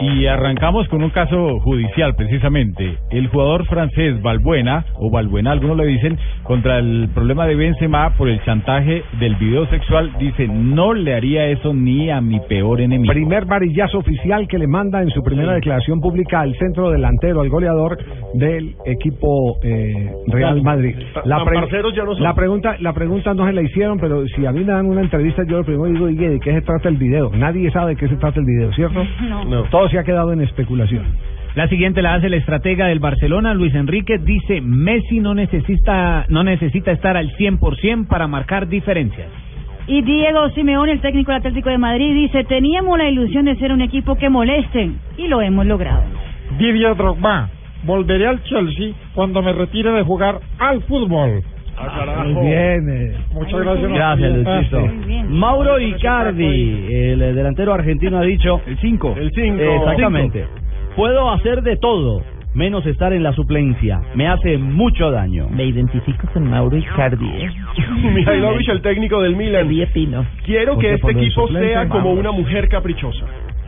Y arrancamos con un caso judicial, precisamente. El jugador francés Balbuena, o Balbuena, algunos le dicen, contra el problema de Benzema por el chantaje del video sexual, dice, no le haría eso ni a mi peor enemigo. Primer varillazo oficial que le manda en su primera declaración pública al centro delantero, al goleador del equipo eh, Real Madrid. La, pre- parceros ya no la pregunta la pregunta no se la hicieron, pero si a mí me dan una entrevista, yo lo primero digo, ¿y de qué se trata el video? Nadie sabe de qué se trata el video, ¿cierto? No. Todo se ha quedado en especulación. La siguiente la hace el estratega del Barcelona, Luis Enrique, dice Messi no necesita no necesita estar al 100% para marcar diferencias. Y Diego Simeone, el técnico del Atlético de Madrid, dice, teníamos la ilusión de ser un equipo que molesten y lo hemos logrado. Didier Drogba. Volveré al Chelsea cuando me retire de jugar al fútbol. Muy bien. eh. Muchas gracias. Gracias, Ah. Mauro Icardi, el eh, delantero argentino, ha dicho... El 5. El 5. Exactamente. Puedo hacer de todo, menos estar en la suplencia. Me hace mucho daño. Me identifico con Mauro Icardi. ¿eh? Mihailovic, el técnico del Milan. Quiero que este equipo sea como una mujer caprichosa.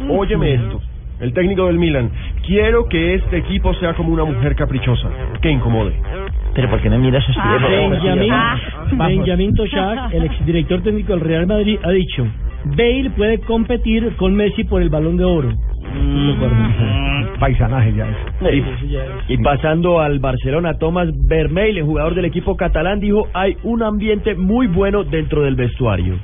Óyeme esto. El técnico del Milan. Quiero que este equipo sea como una mujer caprichosa. Que incomode. Pero ¿por qué no miras así? Ah, Benjamin, Ah. Benjamin Toshak, el exdirector técnico del Real Madrid, ha dicho, Bale puede competir con Messi por el Balón de Oro. Paisanaje ya es. Eso ya es. Y pasando al Barcelona, Tomás Vermeil, el jugador del equipo catalán, dijo, hay un ambiente muy bueno dentro del vestuario.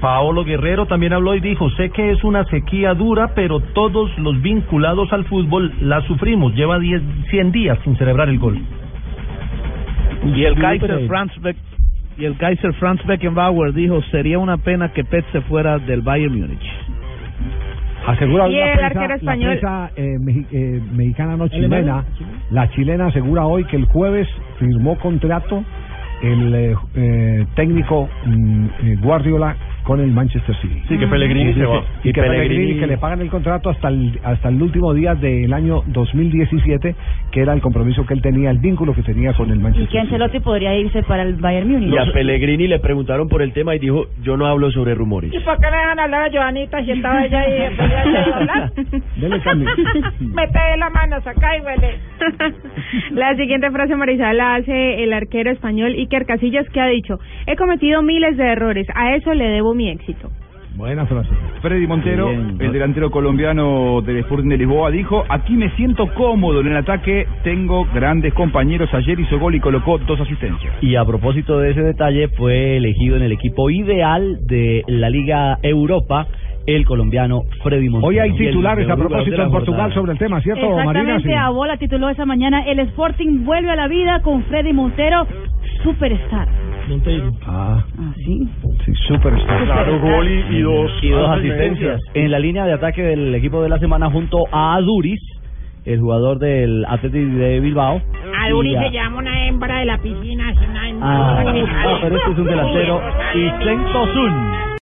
Paolo Guerrero también habló y dijo, sé que es una sequía dura, pero todos los vinculados al fútbol la sufrimos. Lleva 10, 100 días sin celebrar el gol. Y el Kaiser Franz Beck y el Kaiser Franz Beckenbauer dijo, sería una pena que Pep se fuera del Bayern Múnich. Asegura Y el prensa, arquero la español. prensa, eh, eh, mexicana no chilena. La chilena asegura hoy que el jueves firmó contrato el eh, eh, técnico mm, eh, Guardiola con el Manchester City. Sí, que Pellegrini se va. Y, Y que Pellegrini, Pellegrini- que le pagan el contrato hasta el hasta el último día del año 2017, que era el compromiso que él tenía, el vínculo que tenía con el Y Manchester que City. Ancelotti podría irse para el Bayern Múnich. Y a Pellegrini le preguntaron por el tema y dijo, yo no hablo sobre rumores. ¿Y por qué me dejan hablar a Joanita si estaba ella ahí? ¿Podía ella hablar? Dele cambio. Mete la mano, saca y huele. La siguiente frase, Marisol, la hace el arquero español Iker Casillas, que ha dicho, he cometido miles de errores, a eso le debo mi éxito. Buena frase. Freddy Montero, Bien. el delantero colombiano del Sporting de Lisboa, dijo, aquí me siento cómodo en el ataque, tengo grandes compañeros, ayer hizo gol y colocó dos asistencias. Y a propósito de ese detalle, fue elegido en el equipo ideal de la Liga Europa el colombiano Freddy Montero. Hoy hay titulares a propósito en Portugal sobre el tema, ¿cierto, Marina? Exactamente, Sí. a bola tituló esa mañana, el Sporting vuelve a la vida con Freddy Montero, superstar. Monteiro. Ah, Ah, sí. sí, superstar. Claro, gol y, y dos, y dos asistencias. En la línea de ataque del equipo de la semana junto a Aduris, el jugador del Athletic de Bilbao. A Y Duri a- se llama una hembra de la piscina. Es una hembra Ah, pero este es un delantero. Y Sun.